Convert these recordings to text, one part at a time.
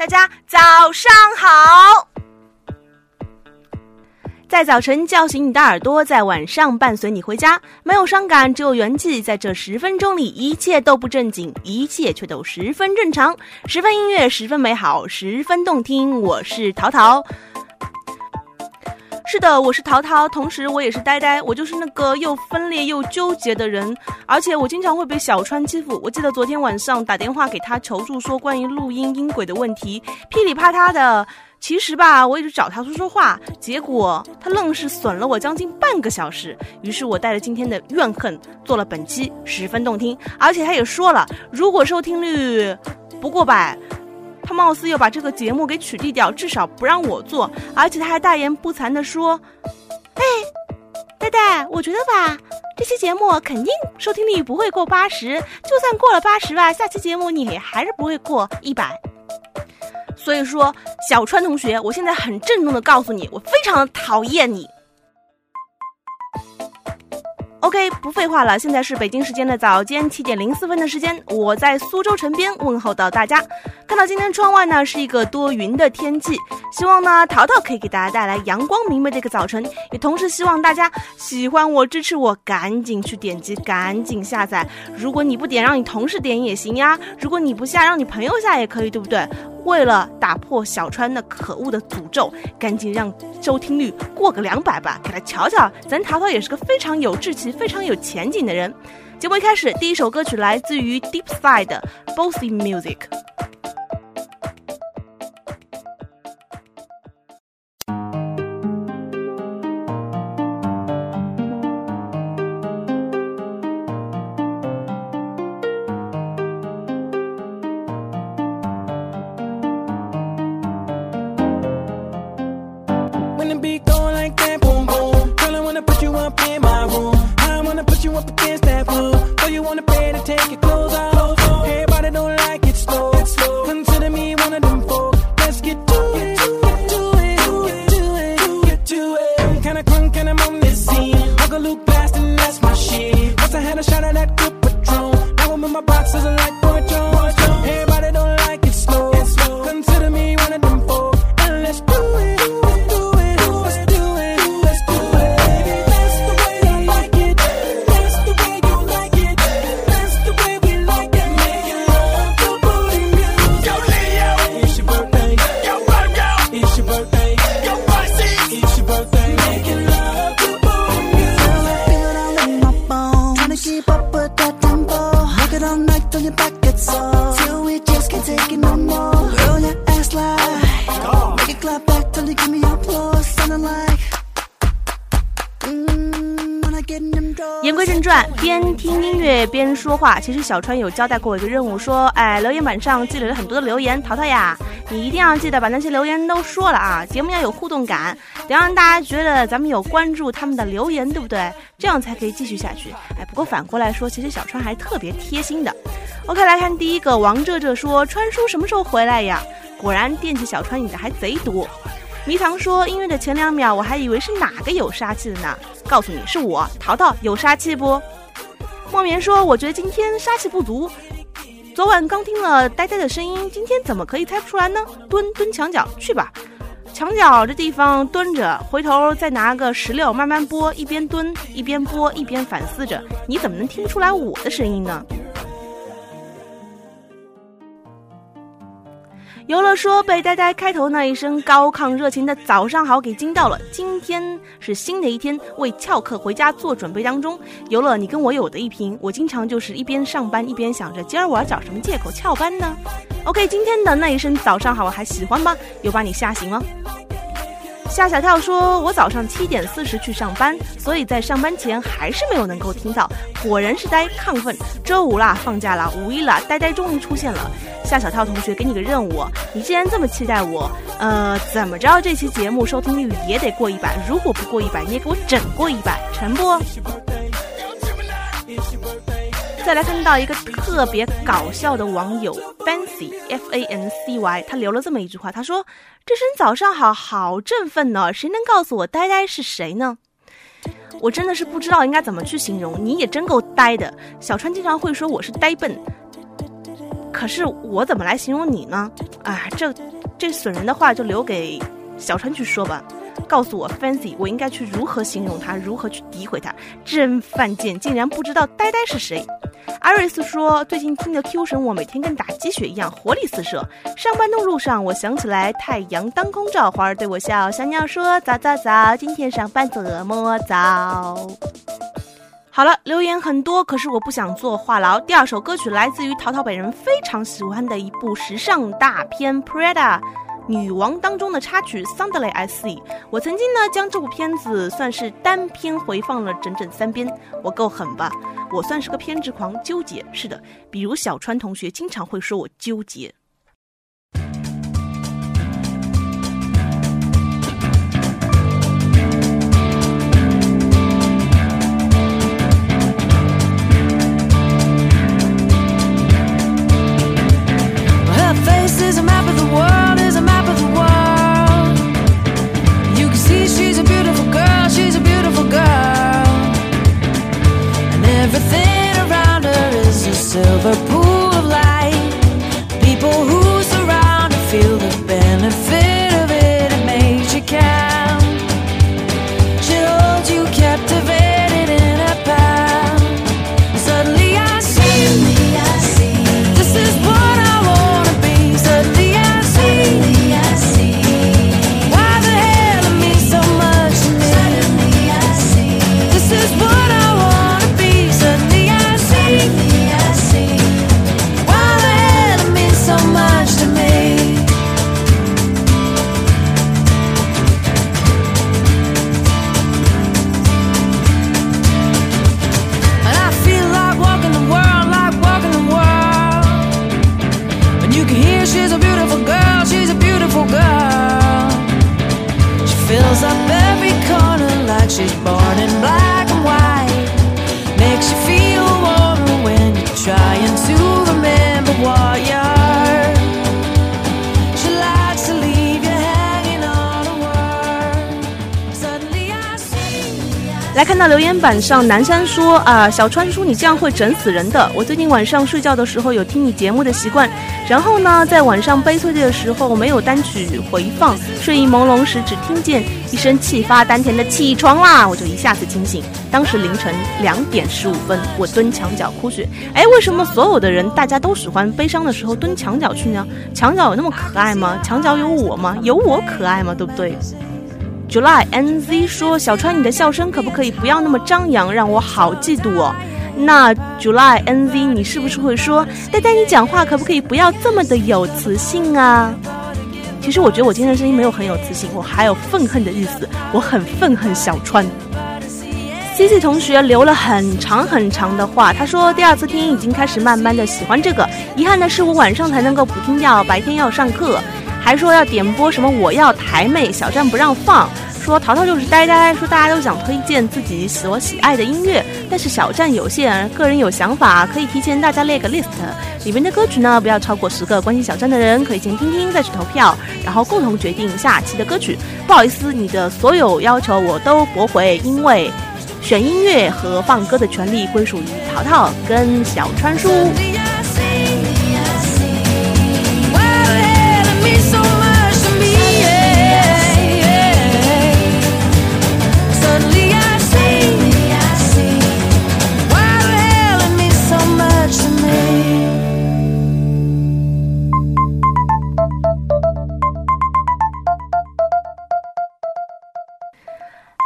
大家早上好。在早晨叫醒你的耳朵，在晚上伴随你回家。没有伤感，只有元气。在这十分钟里，一切都不正经，一切却都十分正常。十分音乐，十分美好，十分动听。我是淘淘。是的，我是淘淘，同时我也是呆呆，我就是那个又分裂又纠结的人，而且我经常会被小川欺负。我记得昨天晚上打电话给他求助，说关于录音音轨的问题，噼里啪啦的。其实吧，我也是找他说说话，结果他愣是损了我将近半个小时。于是我带着今天的怨恨做了本期，十分动听，而且他也说了，如果收听率不过百。他貌似要把这个节目给取缔掉，至少不让我做，而且他还大言不惭地说：“哎，呆呆，我觉得吧，这期节目肯定收听率不会过八十，就算过了八十吧，下期节目你还是不会过一百。所以说，小川同学，我现在很郑重的告诉你，我非常的讨厌你。” OK，不废话了，现在是北京时间的早间七点零四分的时间，我在苏州城边问候到大家。看到今天窗外呢是一个多云的天气，希望呢淘淘可以给大家带来阳光明媚的一个早晨，也同时希望大家喜欢我支持我，赶紧去点击，赶紧下载。如果你不点，让你同事点也行呀；如果你不下，让你朋友下也可以，对不对？为了打破小川那可恶的诅咒，赶紧让收听率过个两百吧，给他瞧瞧，咱淘淘也是个非常有志气、非常有前景的人。节目一开始，第一首歌曲来自于 Deep Side 的 Bossy Music。言归正传，边听音乐边说话。其实小川有交代过一个任务，说，哎，留言板上积累了很多的留言，淘淘呀，你一定要记得把那些留言都说了啊，节目要有互动感，得让大家觉得咱们有关注他们的留言，对不对？这样才可以继续下去。哎，不过反过来说，其实小川还特别贴心的。OK，来看第一个，王哲哲说，川叔什么时候回来呀？果然惦记小川你的还贼多。迷糖说，音乐的前两秒我还以为是哪个有杀气的呢。告诉你是我淘淘有杀气不？莫眠说：“我觉得今天杀气不足。昨晚刚听了呆呆的声音，今天怎么可以猜不出来呢？蹲蹲墙角去吧，墙角这地方蹲着，回头再拿个石榴慢慢剥，一边蹲一边剥，一边反思着，你怎么能听出来我的声音呢？”游乐说被呆呆开头那一声高亢热情的“早上好”给惊到了。今天是新的一天，为翘课回家做准备当中。游乐，你跟我有的一拼。我经常就是一边上班一边想着今儿我要找什么借口翘班呢？OK，今天的那一声“早上好”还喜欢吗？有把你吓醒了？夏小跳说：“我早上七点四十去上班，所以在上班前还是没有能够听到。果然是呆亢奋。周五啦，放假啦，五一啦，呆呆终于出现了。夏小跳同学，给你个任务，你既然这么期待我，呃，怎么着这期节目收听率也得过一百？如果不过一百，你也给我整过一百，成不？”再来看到一个特别搞笑的网友 Fancy F A N C Y，他留了这么一句话，他说：“这声早上好好振奋呢，谁能告诉我呆呆是谁呢？”我真的是不知道应该怎么去形容，你也真够呆的。小川经常会说我是呆笨，可是我怎么来形容你呢？啊，这这损人的话就留给小川去说吧。告诉我，Fancy，我应该去如何形容他，如何去诋毁他？真犯贱，竟然不知道呆呆是谁。阿瑞斯说，最近听的 Q 神，我每天跟打鸡血一样，活力四射。上班的路上，我想起来太阳当空照，花儿对我笑，小鸟说早早早，今天上班怎么早？好了，留言很多，可是我不想做话痨。第二首歌曲来自于淘淘本人非常喜欢的一部时尚大片《Prada》。女王当中的插曲《Sunday I See》，我曾经呢将这部片子算是单篇回放了整整三遍，我够狠吧？我算是个偏执狂，纠结。是的，比如小川同学经常会说我纠结。看到留言板上，南山说啊，小川叔你这样会整死人的。我最近晚上睡觉的时候有听你节目的习惯，然后呢，在晚上悲催的时候没有单曲回放，睡意朦胧时只听见一声气发丹田的起床啦，我就一下子清醒。当时凌晨两点十五分，我蹲墙角哭血。哎，为什么所有的人大家都喜欢悲伤的时候蹲墙角去呢？墙角有那么可爱吗？墙角有我吗？有我可爱吗？对不对？July NZ 说：“小川，你的笑声可不可以不要那么张扬，让我好嫉妒哦？”那 July NZ，你是不是会说：“呆呆，你讲话可不可以不要这么的有磁性啊？”其实我觉得我今天的声音没有很有磁性，我还有愤恨的意思，我很愤恨小川。C C 同学留了很长很长的话，他说第二次听已经开始慢慢的喜欢这个，遗憾的是我晚上才能够补听掉，白天要上课，还说要点播什么我要台妹，小站不让放，说淘淘就是呆呆，说大家都想推荐自己所喜爱的音乐，但是小站有限，个人有想法可以提前大家列个 list，里面的歌曲呢不要超过十个，关心小站的人可以先听听再去投票，然后共同决定下期的歌曲。不好意思，你的所有要求我都驳回，因为。选音乐和放歌的权利归属于淘淘跟小川叔。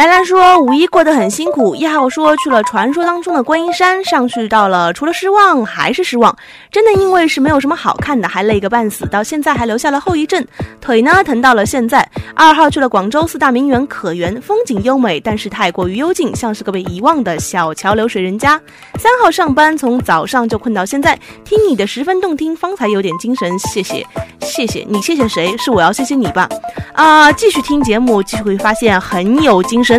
兰兰说五一过得很辛苦，一号说去了传说当中的观音山，上去到了，除了失望还是失望，真的因为是没有什么好看的，还累个半死，到现在还留下了后遗症，腿呢疼到了现在。二号去了广州四大名园可园，风景优美，但是太过于幽静，像是个被遗忘的小桥流水人家。三号上班从早上就困到现在，听你的十分动听，方才有点精神，谢谢，谢谢你，谢谢谁？是我要谢谢你吧？啊、继续听节目，继续会发现很有精神。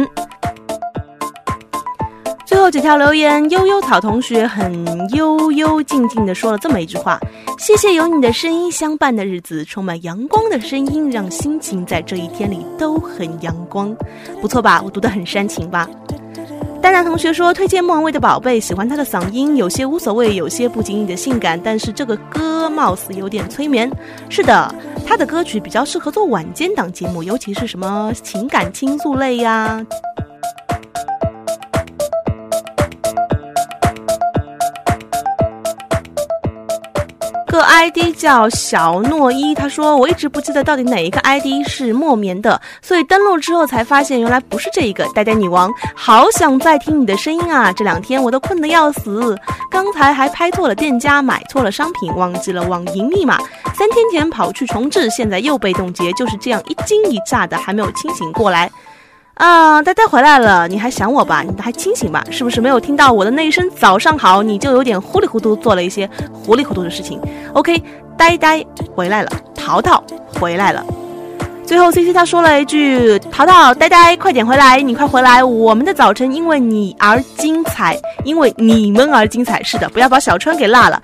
最后几条留言，悠悠草同学很悠悠静静的说了这么一句话：“谢谢有你的声音相伴的日子，充满阳光的声音，让心情在这一天里都很阳光。”不错吧？我读得很煽情吧？丹丹同学说推荐莫文蔚的《宝贝》，喜欢她的嗓音，有些无所谓，有些不经意的性感，但是这个歌貌似有点催眠。是的，她的歌曲比较适合做晚间档节目，尤其是什么情感倾诉类呀。ID 叫小诺伊，他说我一直不记得到底哪一个 ID 是莫眠的，所以登录之后才发现原来不是这一个。呆呆女王，好想再听你的声音啊！这两天我都困得要死，刚才还拍错了店家，买错了商品，忘记了网银密码，三天前跑去重置，现在又被冻结，就是这样一惊一乍的，还没有清醒过来。啊，呆呆回来了，你还想我吧？你还清醒吧？是不是没有听到我的那一声早上好，你就有点糊里糊涂做了一些糊里糊涂的事情？OK，呆呆回来了，淘淘回来了。最后 C C 他说了一句：“淘淘，呆呆，快点回来，你快回来，我们的早晨因为你而精彩，因为你们而精彩。是的，不要把小川给落了。”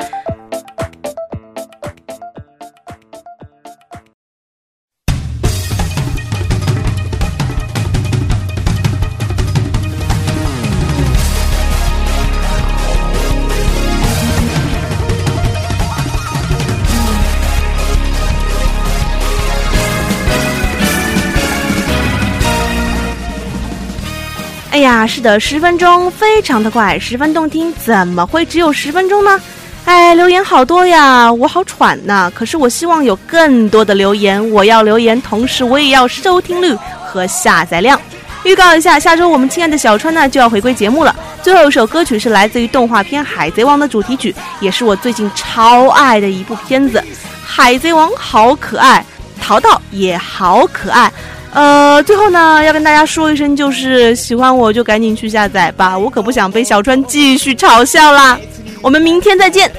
呀，是的，十分钟非常的快，十分动听，怎么会只有十分钟呢？哎，留言好多呀，我好喘呐。可是我希望有更多的留言，我要留言，同时我也要收听率和下载量。预告一下，下周我们亲爱的小川呢就要回归节目了。最后一首歌曲是来自于动画片《海贼王》的主题曲，也是我最近超爱的一部片子。海贼王好可爱，淘淘也好可爱。呃，最后呢，要跟大家说一声，就是喜欢我就赶紧去下载吧，我可不想被小川继续嘲笑啦。我们明天再见。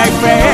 like rain.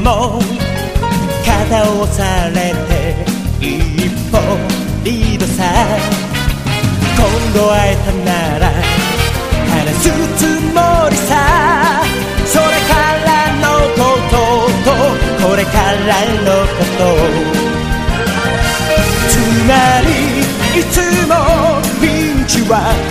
も肩を押されて一歩リードさ今度会えたなら話すつもりさそれからのこととこれからのことつまりいつもピンチは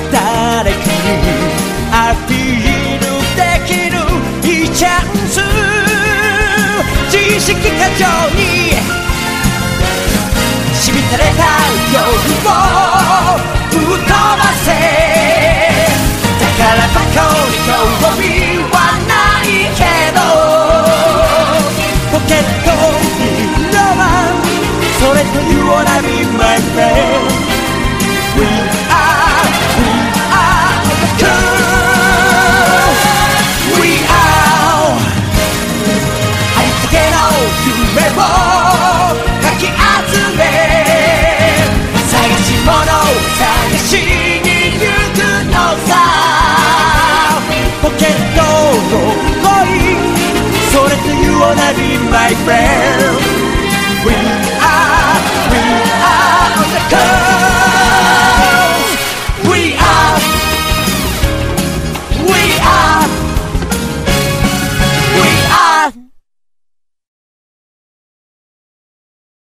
get your